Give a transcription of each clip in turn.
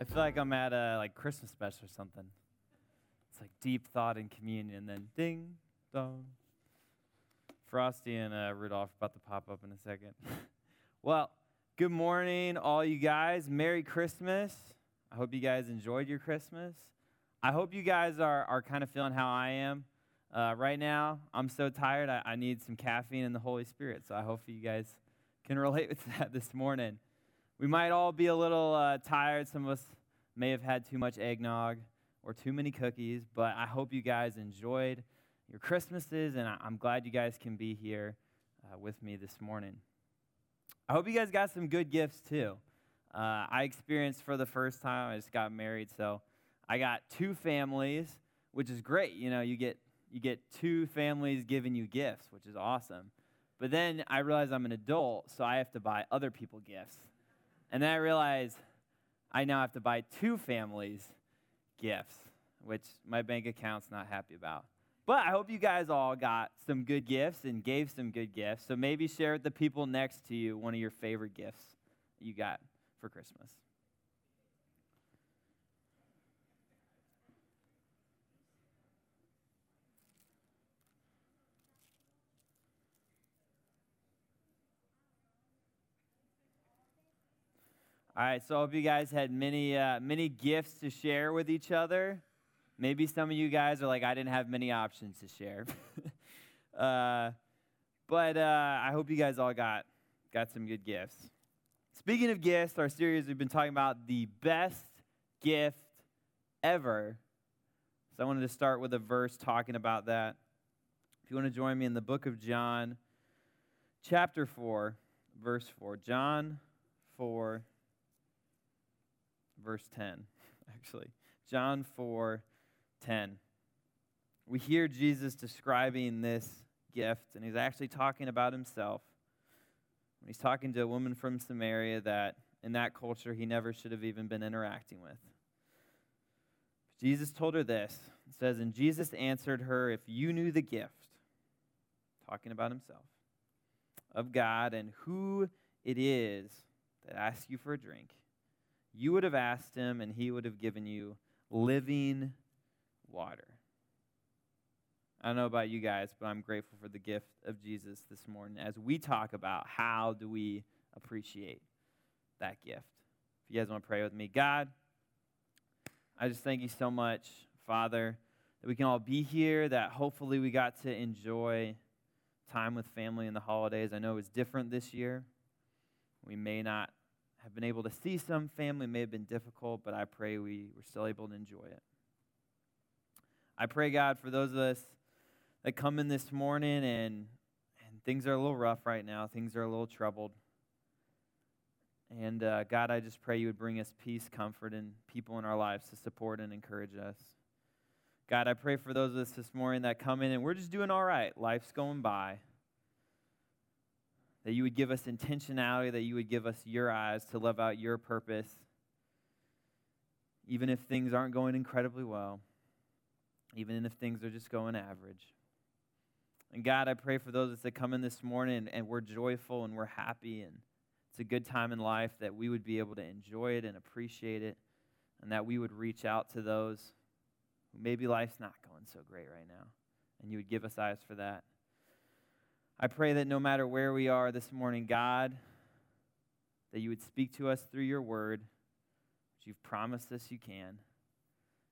I feel like I'm at a like Christmas special or something. It's like deep thought and communion, and then ding dong. Frosty and uh, Rudolph about to pop up in a second. well, good morning, all you guys. Merry Christmas. I hope you guys enjoyed your Christmas. I hope you guys are, are kind of feeling how I am. Uh, right now, I'm so tired, I, I need some caffeine and the Holy Spirit. So I hope you guys can relate with that this morning. We might all be a little uh, tired. Some of us may have had too much eggnog or too many cookies, but I hope you guys enjoyed your Christmases, and I'm glad you guys can be here uh, with me this morning. I hope you guys got some good gifts too. Uh, I experienced for the first time, I just got married, so I got two families, which is great. You know, you get, you get two families giving you gifts, which is awesome. But then I realized I'm an adult, so I have to buy other people gifts. And then I realized I now have to buy two families gifts, which my bank account's not happy about. But I hope you guys all got some good gifts and gave some good gifts. So maybe share with the people next to you one of your favorite gifts you got for Christmas. All right, so I hope you guys had many, uh, many gifts to share with each other. Maybe some of you guys are like, I didn't have many options to share. uh, but uh, I hope you guys all got, got some good gifts. Speaking of gifts, our series we've been talking about the best gift ever. So I wanted to start with a verse talking about that. If you want to join me in the book of John, chapter 4, verse 4. John 4, verse 10, actually. John 4 10. We hear Jesus describing this gift, and he's actually talking about himself. He's talking to a woman from Samaria that in that culture he never should have even been interacting with. Jesus told her this. It says, And Jesus answered her, If you knew the gift, talking about himself, of God and who it is that asks you for a drink, you would have asked him, and he would have given you living water. I don't know about you guys, but I'm grateful for the gift of Jesus this morning as we talk about how do we appreciate that gift. If you guys want to pray with me, God, I just thank you so much, Father, that we can all be here, that hopefully we got to enjoy time with family in the holidays. I know it's different this year. We may not have been able to see some family, may have been difficult, but I pray we were still able to enjoy it. I pray, God, for those of us that come in this morning and, and things are a little rough right now, things are a little troubled. And uh, God, I just pray you would bring us peace, comfort, and people in our lives to support and encourage us. God, I pray for those of us this morning that come in and we're just doing all right. Life's going by. That you would give us intentionality, that you would give us your eyes to live out your purpose, even if things aren't going incredibly well, even if things are just going average. And God, I pray for those that come in this morning and, we're joyful and we're happy and it's a good time in life that we would be able to enjoy it and appreciate it and that we would reach out to those who maybe life's not going so great right now and you would give us eyes for that. I pray that no matter where we are this morning, God, that you would speak to us through your word, which you've promised us you can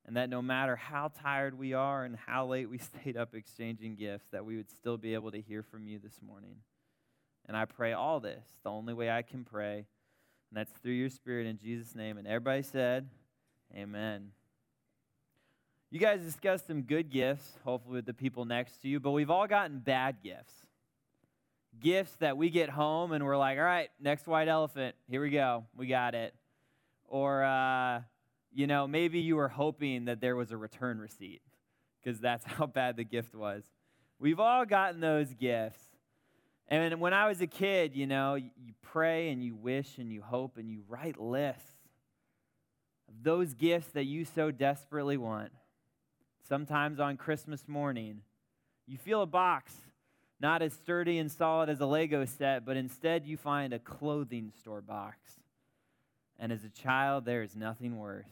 and that no matter how tired we are and how late we stayed up exchanging gifts, that we would still be able to hear from you this morning. And I pray all this the only way I can pray, and that's through your Spirit in Jesus' name. And everybody said, Amen. You guys discussed some good gifts, hopefully with the people next to you, but we've all gotten bad gifts. Gifts that we get home and we're like, all right, next white elephant, here we go, we got it. Or, uh, you know, maybe you were hoping that there was a return receipt because that's how bad the gift was. We've all gotten those gifts. And when I was a kid, you know, you pray and you wish and you hope and you write lists of those gifts that you so desperately want. Sometimes on Christmas morning, you feel a box not as sturdy and solid as a Lego set, but instead you find a clothing store box And as a child, there is nothing worse.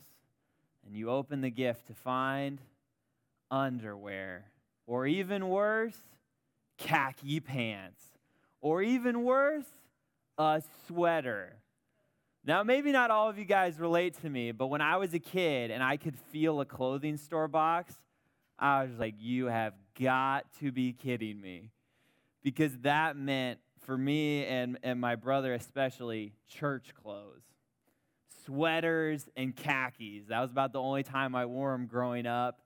And you open the gift to find underwear, or even worse, khaki pants, or even worse, a sweater. Now, maybe not all of you guys relate to me, but when I was a kid and I could feel a clothing store box, I was like, you have got to be kidding me. Because that meant, for me and, and my brother especially, church clothes. Sweaters and khakis. That was about the only time I wore them growing up.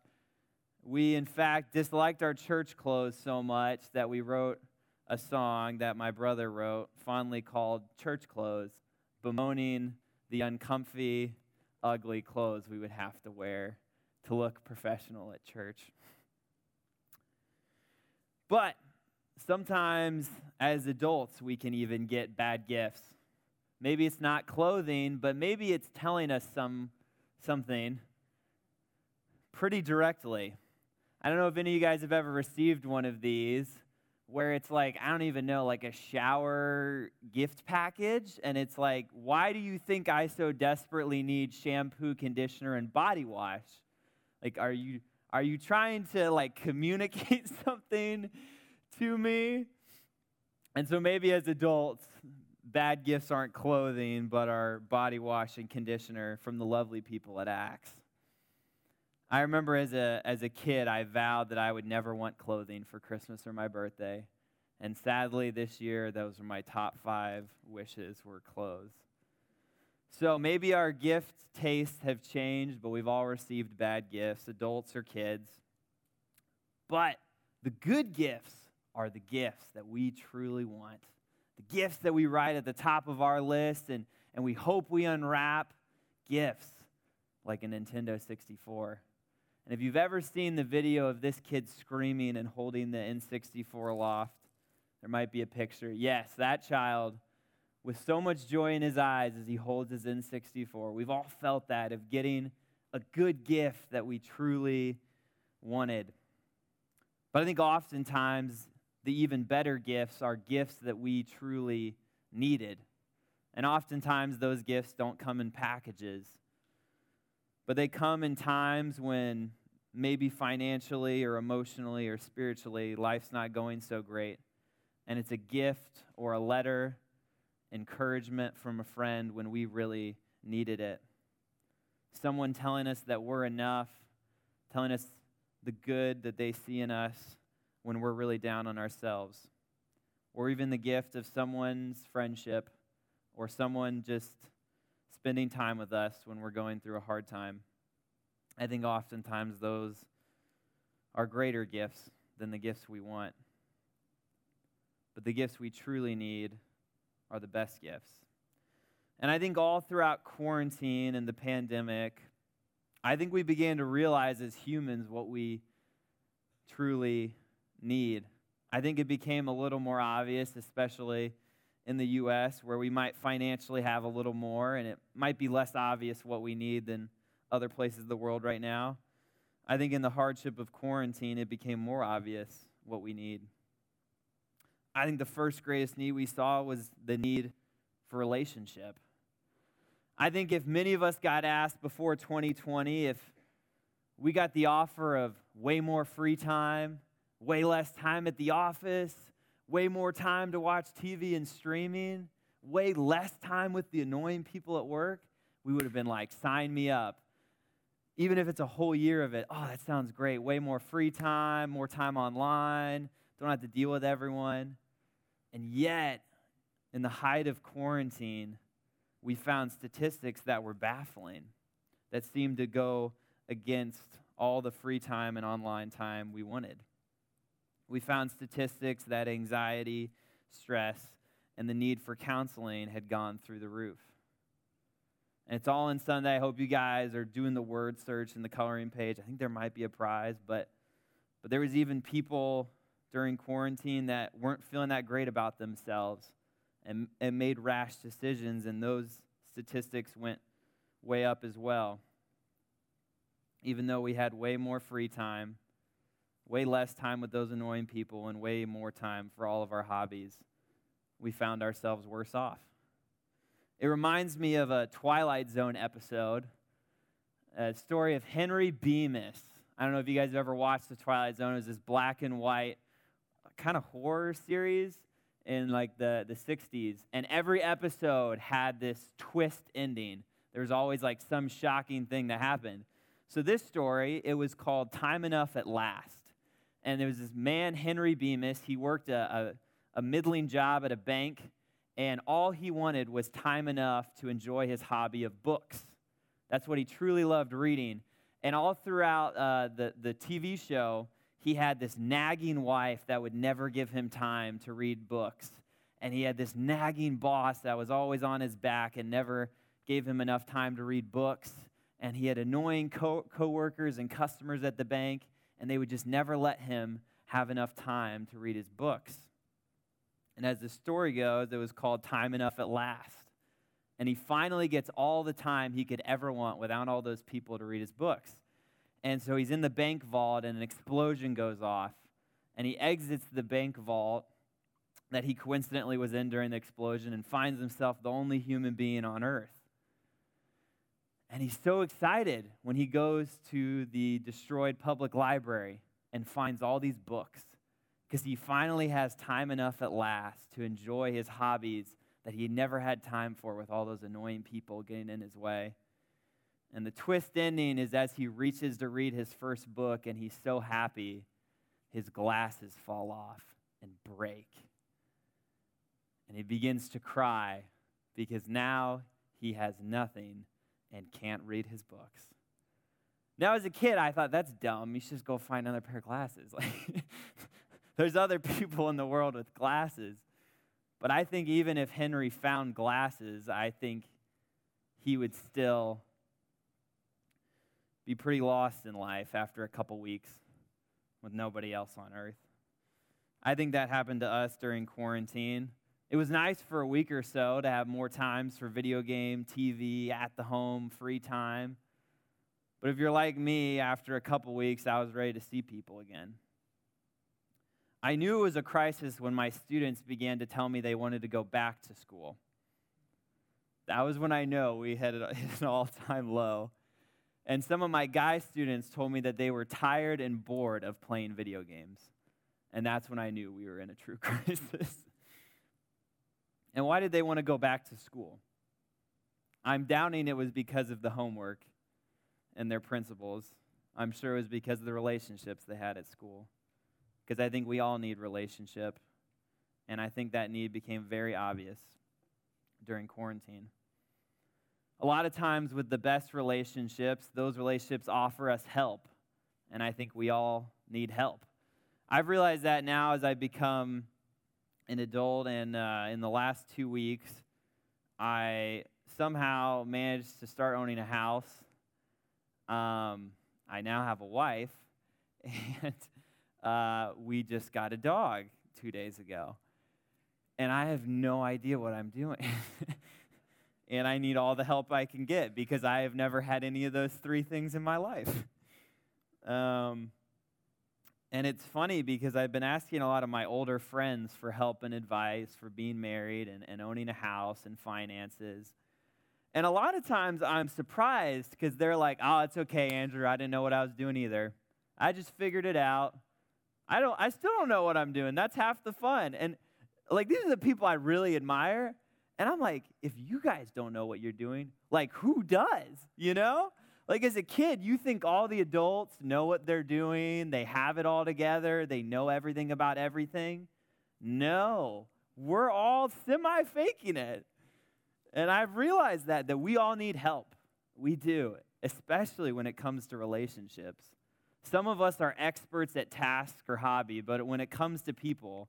We, in fact, disliked our church clothes so much that we wrote a song that my brother wrote, fondly called Church Clothes bemoaning the uncomfy, ugly clothes we would have to wear to look professional at church. But sometimes as adults, we can even get bad gifts. Maybe it's not clothing, but maybe it's telling us some, something pretty directly. I don't know if any of you guys have ever received one of these where it's like, I don't even know, like a shower gift package. And it's like, why do you think I so desperately need shampoo, conditioner, and body wash? Like, are you are you trying to like communicate something to me? And so maybe as adults, bad gifts aren't clothing, but are body wash and conditioner from the lovely people at Axe. I remember as a, as a kid, I vowed that I would never want clothing for Christmas or my birthday. And sadly, this year, those were my top five wishes were clothes. So maybe our gift tastes have changed, but we've all received bad gifts, adults or kids. But the good gifts are the gifts that we truly want. The gifts that we write at the top of our list and, and we hope we unwrap gifts like a Nintendo 64. And if you've ever seen the video of this kid screaming and holding the N64 aloft, there might be a picture. Yes, that child with so much joy in his eyes as he holds his N64. We've all felt that of getting a good gift that we truly wanted. But I think oftentimes the even better gifts are gifts that we truly needed. And oftentimes those gifts don't come in packages, but they come in times when maybe financially or emotionally or spiritually, life's not going so great. And it's a gift or a letter, encouragement from a friend when we really needed it. Someone telling us that we're enough, telling us the good that they see in us when we're really down on ourselves. Or even the gift of someone's friendship or someone just spending time with us when we're going through a hard time. I think oftentimes those are greater gifts than the gifts we want. But the gifts we truly need are the best gifts. And I think all throughout quarantine and the pandemic, I think we began to realize as humans what we truly need. I think it became a little more obvious, especially in the U.S., where we might financially have a little more, and it might be less obvious what we need than other places of the world right now. I think in the hardship of quarantine, it became more obvious what we need. I think the first greatest need we saw was the need for relationship. I think if many of us got asked before 2020 if we got the offer of way more free time, way less time at the office, way more time to watch TV and streaming, way less time with the annoying people at work, we would have been like, sign me up even if it's a whole year of it, oh, that sounds great. Way more free time, more time online, don't have to deal with everyone. And yet, in the height of quarantine, we found statistics that were baffling, that seemed to go against all the free time and online time we wanted. We found statistics that anxiety, stress, and the need for counseling had gone through the roof. And it's all in Sunday. I hope you guys are doing the word search and the coloring page. I think there might be a prize, but but there was even people during quarantine that weren't feeling that great about themselves and, and made rash decisions, and those statistics went way up as well. Even though we had way more free time, way less time with those annoying people, and way more time for all of our hobbies, we found ourselves worse off. It reminds me of a Twilight Zone episode, a story of Henry Bemis. I don't know if you guys have ever watched the Twilight Zone. It was this black and white kind of horror series in like the, the 60s. And every episode had this twist ending. There was always like some shocking thing that happened. So this story, it was called Time Enough at Last. And there was this man, Henry Bemis. He worked a, a, a middling job at a bank, and all he wanted was time enough to enjoy his hobby of books. That's what he truly loved reading. And all throughout uh, the, the TV show, he had this nagging wife that would never give him time to read books. And he had this nagging boss that was always on his back and never gave him enough time to read books and he had annoying co- coworkers and customers at the bank, and they would just never let him have enough time to read his books. And as the story goes, it was called Time Enough at Last. And he finally gets all the time he could ever want without all those people to read his books. And so he's in the bank vault, and an explosion goes off. And he exits the bank vault that he coincidentally was in during the explosion and finds himself the only human being on earth. And he's so excited when he goes to the destroyed public library and finds all these books because he finally has time enough at last to enjoy his hobbies that he never had time for with all those annoying people getting in his way. And the twist ending is as he reaches to read his first book and he's so happy, his glasses fall off and break. And he begins to cry because now he has nothing and can't read his books. Now, as a kid, I thought that's dumb. You should just go find another pair of glasses. Like, there's other people in the world with glasses. But I think even if Henry found glasses, I think he would still be pretty lost in life after a couple weeks with nobody else on earth. I think that happened to us during quarantine. It was nice for a week or so to have more times for video game, TV, at the home, free time. But if you're like me, after a couple weeks, I was ready to see people again. I knew it was a crisis when my students began to tell me they wanted to go back to school. That was when I know we had an all time low. And some of my guy students told me that they were tired and bored of playing video games. And that's when I knew we were in a true crisis. And why did they want to go back to school? I'm doubting it was because of the homework and their principals. I'm sure it was because of the relationships they had at school. Because I think we all need relationship. And I think that need became very obvious during quarantine. A lot of times, with the best relationships, those relationships offer us help. And I think we all need help. I've realized that now as I become an adult, and uh, in the last two weeks, I somehow managed to start owning a house. Um, I now have a wife, and uh, we just got a dog two days ago. And I have no idea what I'm doing. and I need all the help I can get because I have never had any of those three things in my life. Um, and it's funny because I've been asking a lot of my older friends for help and advice for being married and, and owning a house and finances. And a lot of times I'm surprised because they're like, oh, it's okay, Andrew. I didn't know what I was doing either. I just figured it out. I don't I still don't know what I'm doing. That's half the fun. And like these are the people I really admire. And I'm like, if you guys don't know what you're doing, like who does? You know? Like as a kid, you think all the adults know what they're doing, they have it all together, they know everything about everything. No, we're all semi faking it. And I've realized that that we all need help. We do, especially when it comes to relationships. Some of us are experts at task or hobby, but when it comes to people,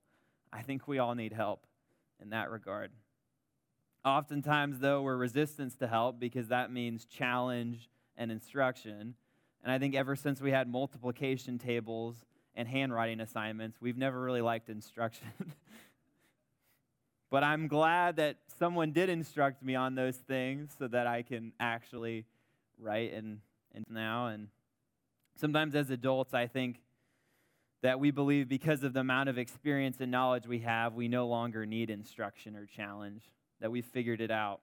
I think we all need help in that regard. Oftentimes, though, we're resistant to help because that means challenge and instruction. And I think ever since we had multiplication tables and handwriting assignments, we've never really liked instruction. but I'm glad that someone did instruct me on those things so that I can actually write and, and now. And sometimes as adults, I think that we believe because of the amount of experience and knowledge we have, we no longer need instruction or challenge, that we've figured it out.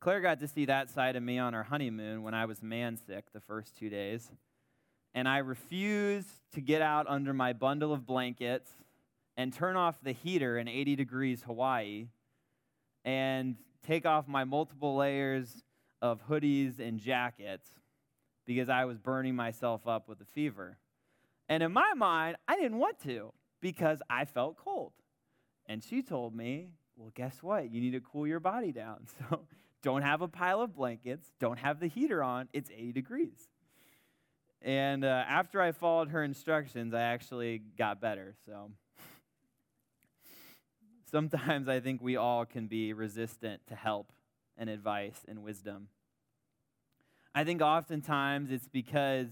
Claire got to see that side of me on our honeymoon when I was man sick the first two days. And I refused to get out under my bundle of blankets and turn off the heater in 80 degrees Hawaii and take off my multiple layers of hoodies and jackets because I was burning myself up with a fever. And in my mind, I didn't want to because I felt cold. And she told me, well, guess what? You need to cool your body down. So don't have a pile of blankets, don't have the heater on, it's 80 degrees. And uh, after I followed her instructions, I actually got better. So sometimes I think we all can be resistant to help and advice and wisdom. I think oftentimes it's because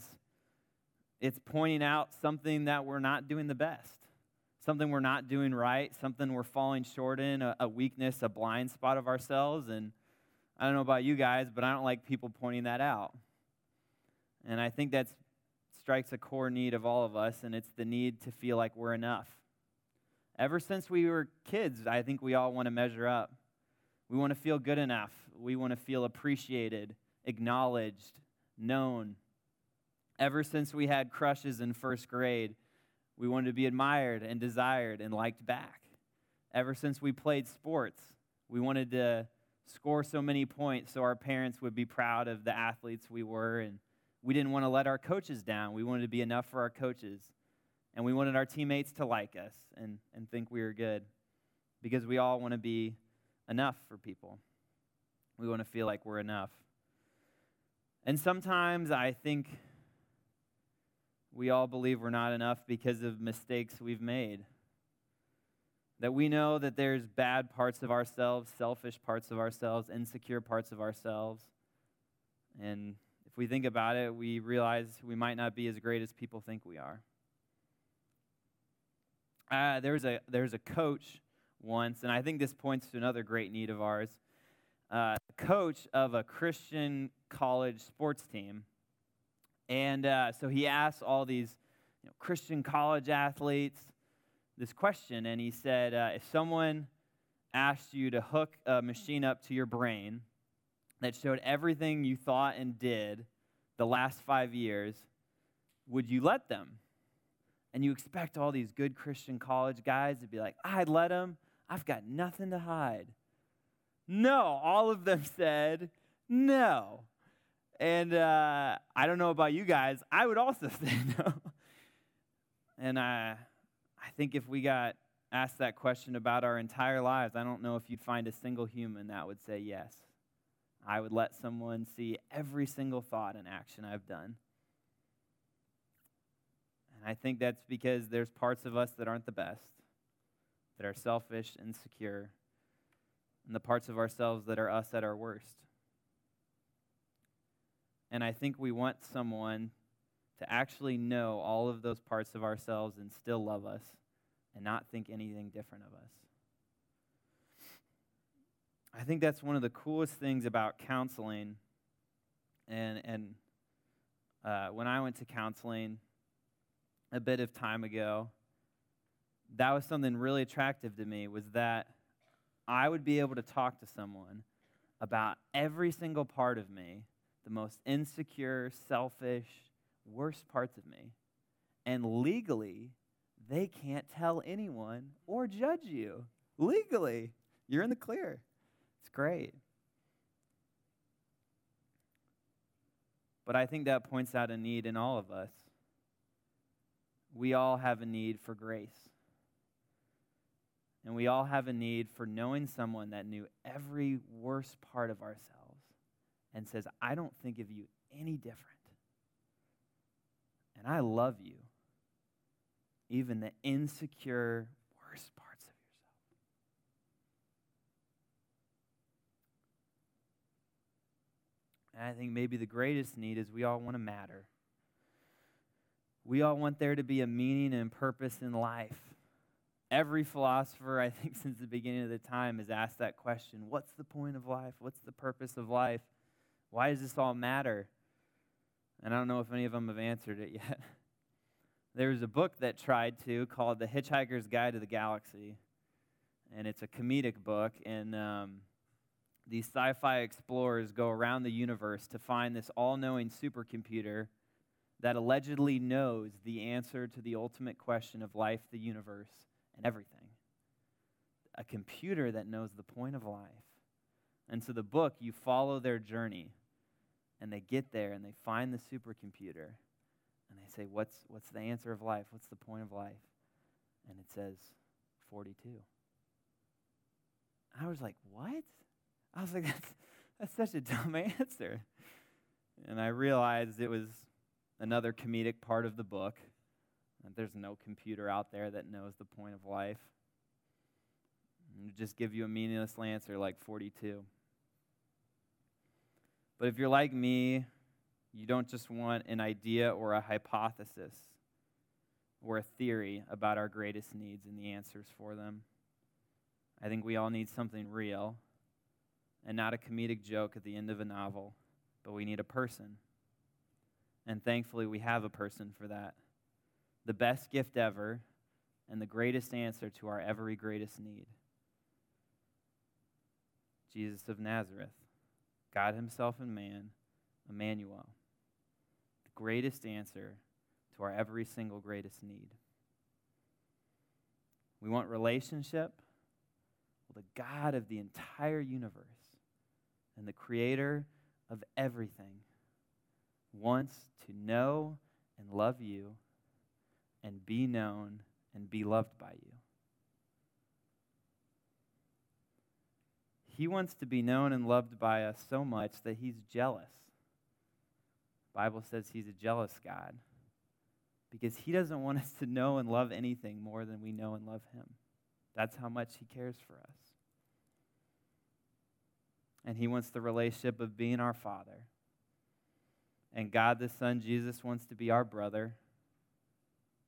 it's pointing out something that we're not doing the best, something we're not doing right, something we're falling short in, a, a weakness, a blind spot of ourselves. And I don't know about you guys, but I don't like people pointing that out. And I think that strikes a core need of all of us, and it's the need to feel like we're enough. Ever since we were kids, I think we all want to measure up. We want to feel good enough. We want to feel appreciated, acknowledged, known. Ever since we had crushes in first grade, we wanted to be admired and desired and liked back. Ever since we played sports, we wanted to score so many points so our parents would be proud of the athletes we were. And we didn't want to let our coaches down. We wanted to be enough for our coaches. And we wanted our teammates to like us and, and think we were good because we all want to be enough for people. We want to feel like we're enough. And sometimes I think we all believe we're not enough because of mistakes we've made. That we know that there's bad parts of ourselves, selfish parts of ourselves, insecure parts of ourselves. And if we think about it, we realize we might not be as great as people think we are. Uh, there's a there's a coach once, and I think this points to another great need of ours. Uh, coach of a Christian college sports team, and uh, so he asked all these you know, Christian college athletes this question, and he said, uh, if someone asked you to hook a machine up to your brain that showed everything you thought and did the last five years, would you let them? and you expect all these good Christian college guys to be like, I'd let them. I've got nothing to hide. No, all of them said no. And uh, I don't know about you guys, I would also say no. and I, I think if we got asked that question about our entire lives, I don't know if you'd find a single human that would say yes. I would let someone see every single thought and action I've done. And I think that's because there's parts of us that aren't the best, that are selfish, insecure, and the parts of ourselves that are us at our worst. And I think we want someone to actually know all of those parts of ourselves and still love us and not think anything different of us. I think that's one of the coolest things about counseling. And, and uh, when I went to counseling, a bit of time ago, that was something really attractive to me was that I would be able to talk to someone about every single part of me, the most insecure, selfish, worst parts of me. And legally, they can't tell anyone or judge you. Legally, you're in the clear. It's great. But I think that points out a need in all of us we all have a need for grace. And we all have a need for knowing someone that knew every worst part of ourselves and says, I don't think of you any different. And I love you, even the insecure, worst parts of yourself. And I think maybe the greatest need is we all want to matter. We all want there to be a meaning and purpose in life. Every philosopher, I think, since the beginning of the time has asked that question What's the point of life? What's the purpose of life? Why does this all matter? And I don't know if any of them have answered it yet. There was a book that tried to called The Hitchhiker's Guide to the Galaxy. And it's a comedic book. And um, these sci fi explorers go around the universe to find this all knowing supercomputer that allegedly knows the answer to the ultimate question of life, the universe, and everything. A computer that knows the point of life. And so, the book, you follow their journey, and they get there and they find the supercomputer, and they say, What's, what's the answer of life? What's the point of life? And it says, 42. I was like, What? I was like, That's, that's such a dumb answer. And I realized it was another comedic part of the book. There's no computer out there that knows the point of life. And just give you a meaningless answer like 42. But if you're like me, you don't just want an idea or a hypothesis or a theory about our greatest needs and the answers for them. I think we all need something real and not a comedic joke at the end of a novel, but we need a person and thankfully, we have a person for that. The best gift ever and the greatest answer to our every greatest need. Jesus of Nazareth, God Himself and man, Emmanuel. The greatest answer to our every single greatest need. We want relationship with the God of the entire universe and the creator of everything wants to know and love you and be known and be loved by you. He wants to be known and loved by us so much that he's jealous. The Bible says he's a jealous God because he doesn't want us to know and love anything more than we know and love him. That's how much he cares for us. And he wants the relationship of being our Father and God the Son, Jesus, wants to be our brother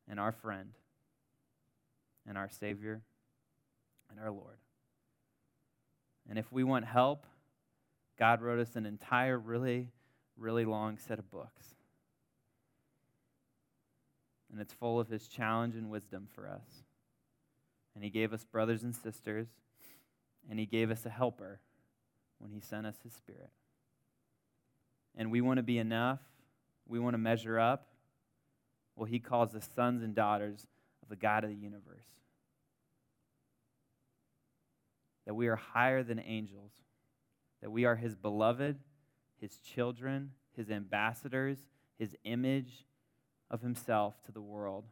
and our friend and our Savior and our Lord. And if we want help, God wrote us an entire, really, really long set of books. And it's full of His challenge and wisdom for us. And He gave us brothers and sisters, and He gave us a helper when He sent us His Spirit and we want to be enough, we want to measure up, well, he calls us sons and daughters of the God of the universe. That we are higher than angels, that we are his beloved, his children, his ambassadors, his image of himself to the world.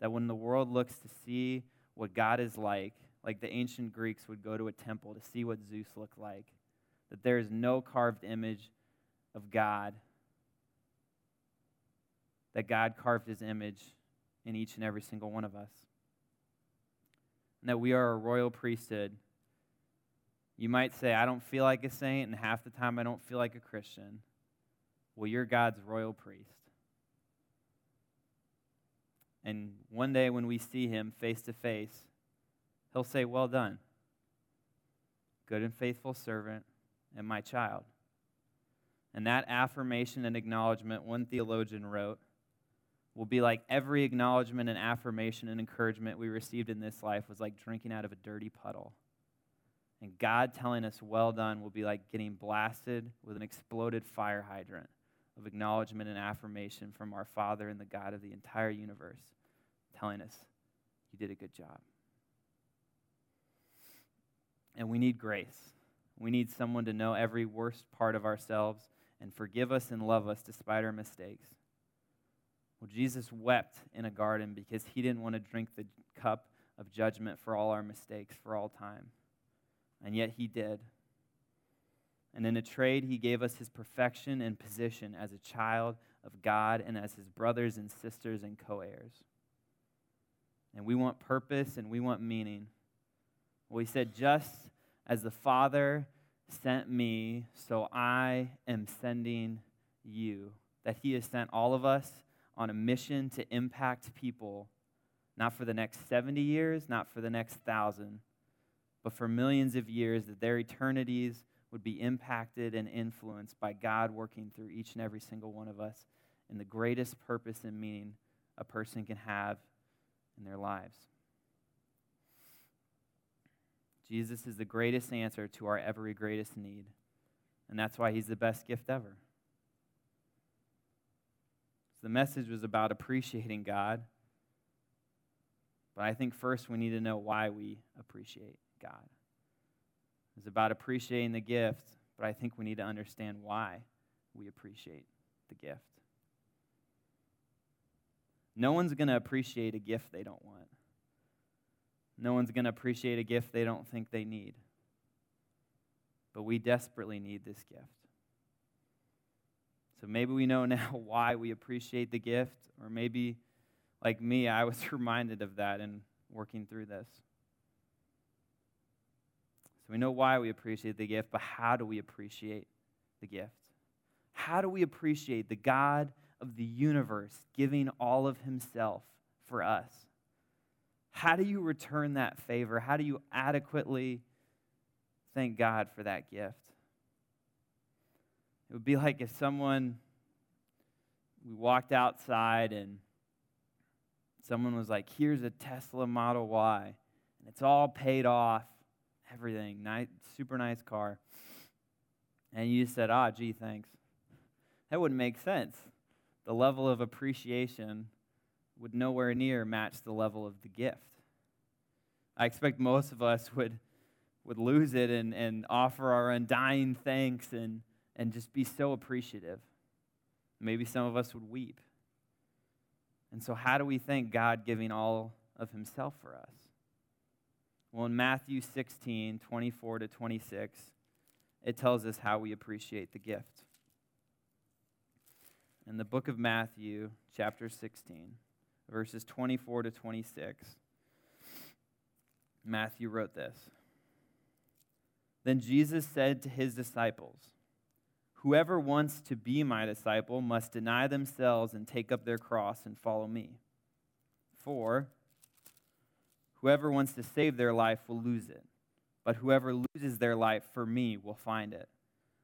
That when the world looks to see what God is like, like the ancient Greeks would go to a temple to see what Zeus looked like, that there is no carved image of God, that God carved his image in each and every single one of us. And that we are a royal priesthood. You might say, I don't feel like a saint, and half the time I don't feel like a Christian. Well, you're God's royal priest. And one day when we see him face to face, he'll say, Well done, good and faithful servant, and my child. And that affirmation and acknowledgement, one theologian wrote, will be like every acknowledgement and affirmation and encouragement we received in this life was like drinking out of a dirty puddle. And God telling us, well done, will be like getting blasted with an exploded fire hydrant of acknowledgement and affirmation from our Father and the God of the entire universe, telling us, you did a good job. And we need grace. We need someone to know every worst part of ourselves and forgive us and love us despite our mistakes. Well, Jesus wept in a garden because he didn't want to drink the cup of judgment for all our mistakes for all time. And yet he did. And in a trade, he gave us his perfection and position as a child of God and as his brothers and sisters and co heirs. And we want purpose and we want meaning. Well, he said, just as the Father sent me, so I am sending you. That He has sent all of us on a mission to impact people, not for the next 70 years, not for the next thousand, but for millions of years, that their eternities would be impacted and influenced by God working through each and every single one of us in the greatest purpose and meaning a person can have in their lives. Jesus is the greatest answer to our every greatest need. And that's why he's the best gift ever. So the message was about appreciating God. But I think first we need to know why we appreciate God. It's about appreciating the gift, but I think we need to understand why we appreciate the gift. No one's going to appreciate a gift they don't want. No one's going to appreciate a gift they don't think they need. But we desperately need this gift. So maybe we know now why we appreciate the gift, or maybe, like me, I was reminded of that in working through this. So we know why we appreciate the gift, but how do we appreciate the gift? How do we appreciate the God of the universe giving all of himself for us? How do you return that favor? How do you adequately thank God for that gift? It would be like if someone, we walked outside and someone was like, here's a Tesla Model Y, and it's all paid off, everything, nice, super nice car. And you said, ah, gee, thanks. That wouldn't make sense. The level of appreciation would nowhere near match the level of the gift. I expect most of us would, would lose it and, and offer our undying thanks and, and just be so appreciative. Maybe some of us would weep. And so, how do we thank God giving all of Himself for us? Well, in Matthew 16, 24 to 26, it tells us how we appreciate the gift. In the book of Matthew, chapter 16, verses 24 to 26, Matthew wrote this. Then Jesus said to his disciples, Whoever wants to be my disciple must deny themselves and take up their cross and follow me. For whoever wants to save their life will lose it, but whoever loses their life for me will find it.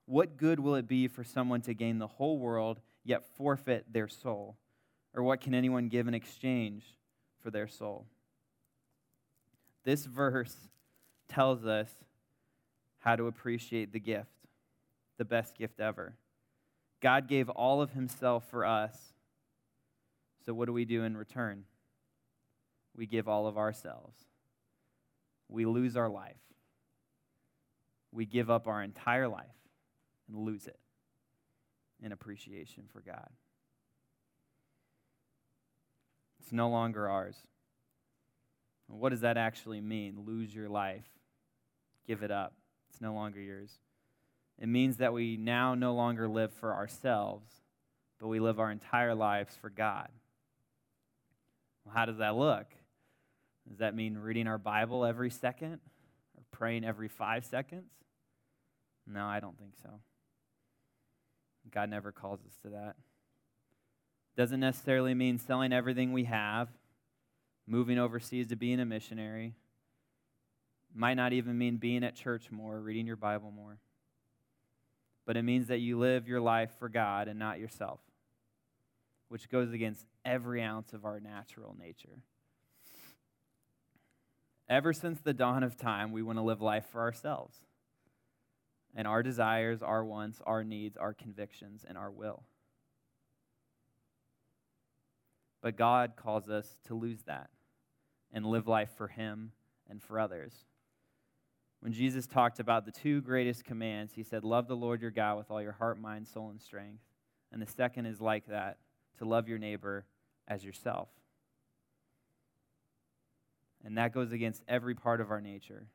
What good will it be for someone to gain the whole world yet forfeit their soul? Or what can anyone give in exchange for their soul? This verse tells us how to appreciate the gift, the best gift ever. God gave all of Himself for us. So, what do we do in return? We give all of ourselves. We lose our life. We give up our entire life and lose it in appreciation for God. It's no longer ours. What does that actually mean? Lose your life, give it up. It's no longer yours. It means that we now no longer live for ourselves, but we live our entire lives for God. Well, how does that look? Does that mean reading our Bible every second or praying every five seconds? No, I don't think so. God never calls us to that. Doesn't necessarily mean selling everything we have moving overseas to being a missionary. Might not even mean being at church more, reading your Bible more. But it means that you live your life for God and not yourself, which goes against every ounce of our natural nature. Ever since the dawn of time, we want to live life for ourselves and our desires, our wants, our needs, our convictions, and our will. But God calls us to lose that and live life for Him and for others. When Jesus talked about the two greatest commands, He said, Love the Lord your God with all your heart, mind, soul, and strength. And the second is like that to love your neighbor as yourself. And that goes against every part of our nature.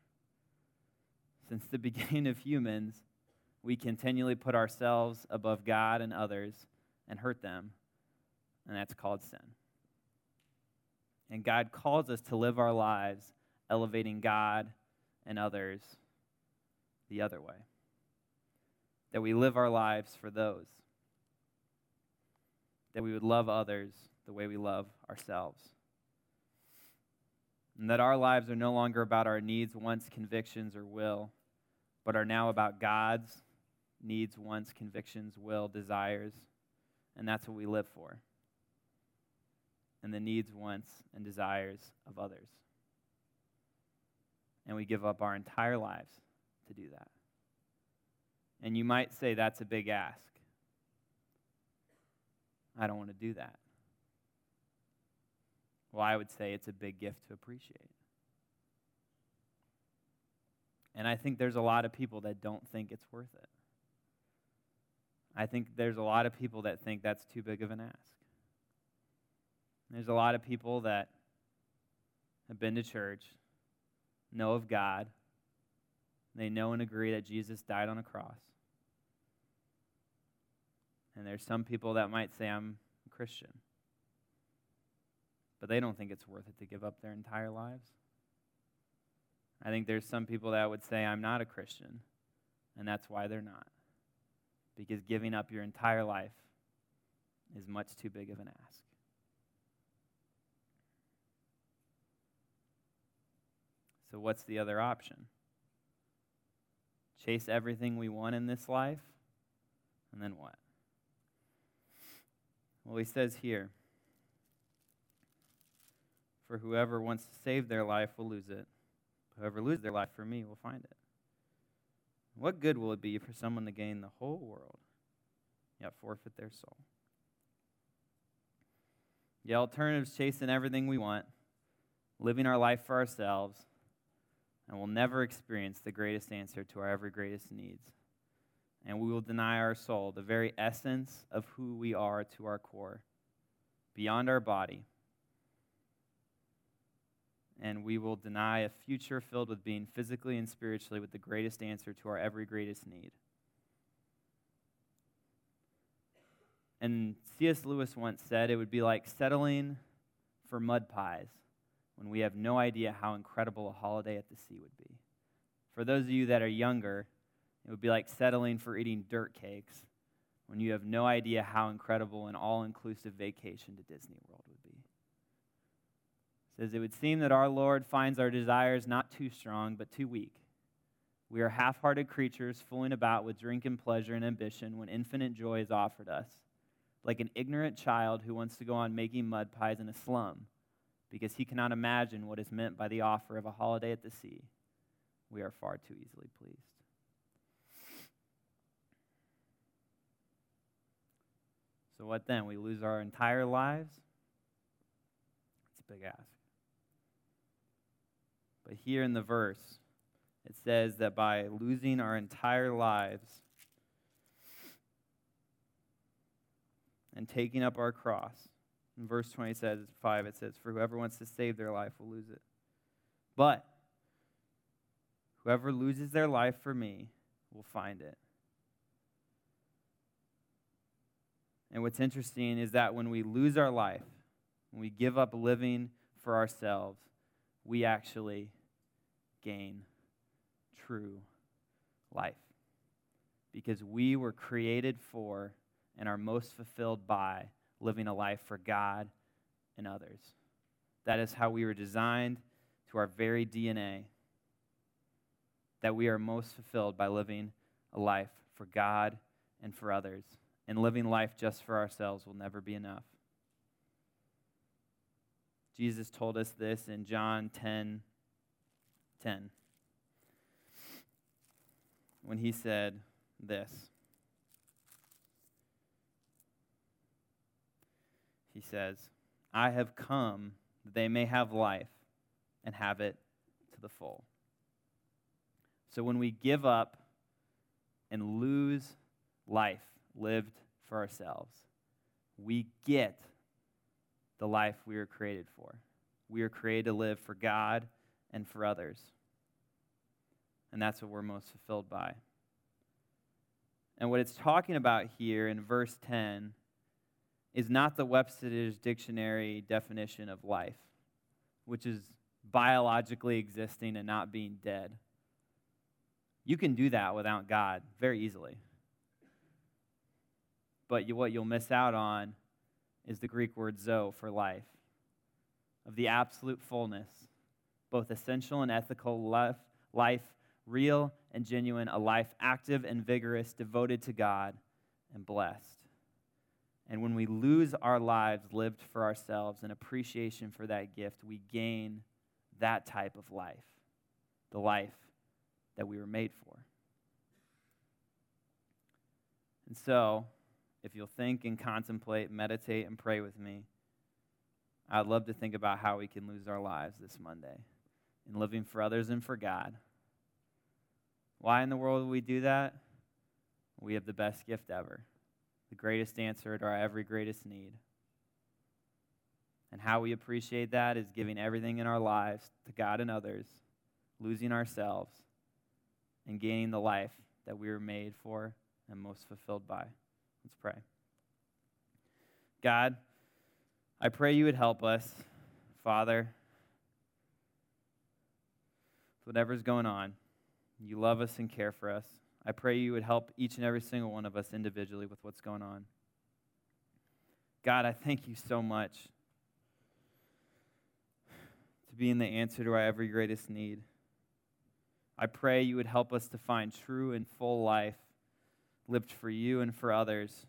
Since the beginning of humans, we continually put ourselves above God and others and hurt them, and that's called sin. And God calls us to live our lives elevating God and others the other way. That we live our lives for those. That we would love others the way we love ourselves. And that our lives are no longer about our needs, wants, convictions, or will, but are now about God's needs, wants, convictions, will, desires. And that's what we live for and the needs, wants, and desires of others. and we give up our entire lives to do that. And you might say that's a big ask. I don't want to do that. Well, I would say it's a big gift to appreciate. And I think there's a lot of people that don't think it's worth it. I think there's a lot of people that think that's too big of an ask. There's a lot of people that have been to church, know of God, they know and agree that Jesus died on a cross. And there's some people that might say, I'm a Christian. But they don't think it's worth it to give up their entire lives. I think there's some people that would say, I'm not a Christian, and that's why they're not. Because giving up your entire life is much too big of an ask. So, what's the other option? Chase everything we want in this life, and then what? Well, he says here For whoever wants to save their life will lose it. Whoever loses their life for me will find it. What good will it be for someone to gain the whole world, yet forfeit their soul? The alternative's chasing everything we want, living our life for ourselves, and we'll never experience the greatest answer to our every greatest needs. And we will deny our soul, the very essence of who we are to our core, beyond our body. And we will deny a future filled with being physically and spiritually with the greatest answer to our every greatest need. And C.S. Lewis once said it would be like settling for mud pies when we have no idea how incredible a holiday at the sea would be. For those of you that are younger, it would be like settling for eating dirt cakes when you have no idea how incredible an all inclusive vacation to Disney World would be. Says, It would seem that our Lord finds our desires not too strong, but too weak. We are half hearted creatures fooling about with drink and pleasure and ambition when infinite joy is offered us, like an ignorant child who wants to go on making mud pies in a slum because he cannot imagine what is meant by the offer of a holiday at the sea. We are far too easily pleased. So, what then? We lose our entire lives? It's a big ask. But here in the verse, it says that by losing our entire lives and taking up our cross, in verse 20 says, 5, it says, For whoever wants to save their life will lose it. But whoever loses their life for me will find it. And what's interesting is that when we lose our life, when we give up living for ourselves, we actually gain true life. Because we were created for and are most fulfilled by living a life for God and others. That is how we were designed to our very DNA. That we are most fulfilled by living a life for God and for others. And living life just for ourselves will never be enough. Jesus told us this in John 10 10. When he said this he says, I have come that they may have life and have it to the full. So when we give up and lose life lived for ourselves, we get the life we were created for. We are created to live for God and for others. And that's what we're most fulfilled by. And what it's talking about here in verse 10 is not the Webster's dictionary definition of life, which is biologically existing and not being dead. You can do that without God very easily. But you, what you'll miss out on is the Greek word zoe for life, of the absolute fullness, both essential and ethical life, life, real and genuine, a life active and vigorous, devoted to God and blessed. And when we lose our lives lived for ourselves and appreciation for that gift, we gain that type of life. the life that we were made for. And so, if you'll think and contemplate, meditate, and pray with me, I'd love to think about how we can lose our lives this Monday in living for others and for God. Why in the world would we do that? We have the best gift ever, the greatest answer to our every greatest need. And how we appreciate that is giving everything in our lives to God and others, losing ourselves, and gaining the life that we were made for and most fulfilled by. Let's pray. God, I pray you would help us, Father, whatever's going on. You love us and care for us. I pray you would help each and every single one of us individually with what's going on. God, I thank you so much to being the answer to our every greatest need. I pray you would help us to find true and full life lived for you and for others,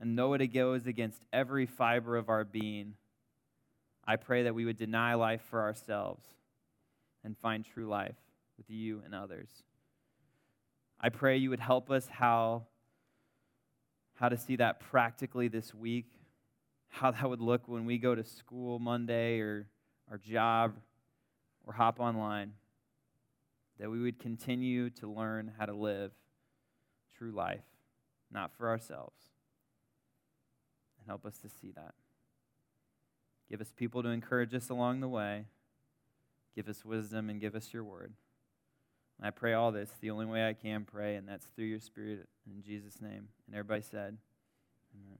and know it goes against every fiber of our being. I pray that we would deny life for ourselves and find true life with you and others. I pray you would help us how, how to see that practically this week, how that would look when we go to school Monday or our job or hop online, that we would continue to learn how to live true life, not for ourselves. And help us to see that. Give us people to encourage us along the way. Give us wisdom and give us your word. I pray all this the only way I can pray, and that's through your Spirit in Jesus' name. And everybody said, Amen.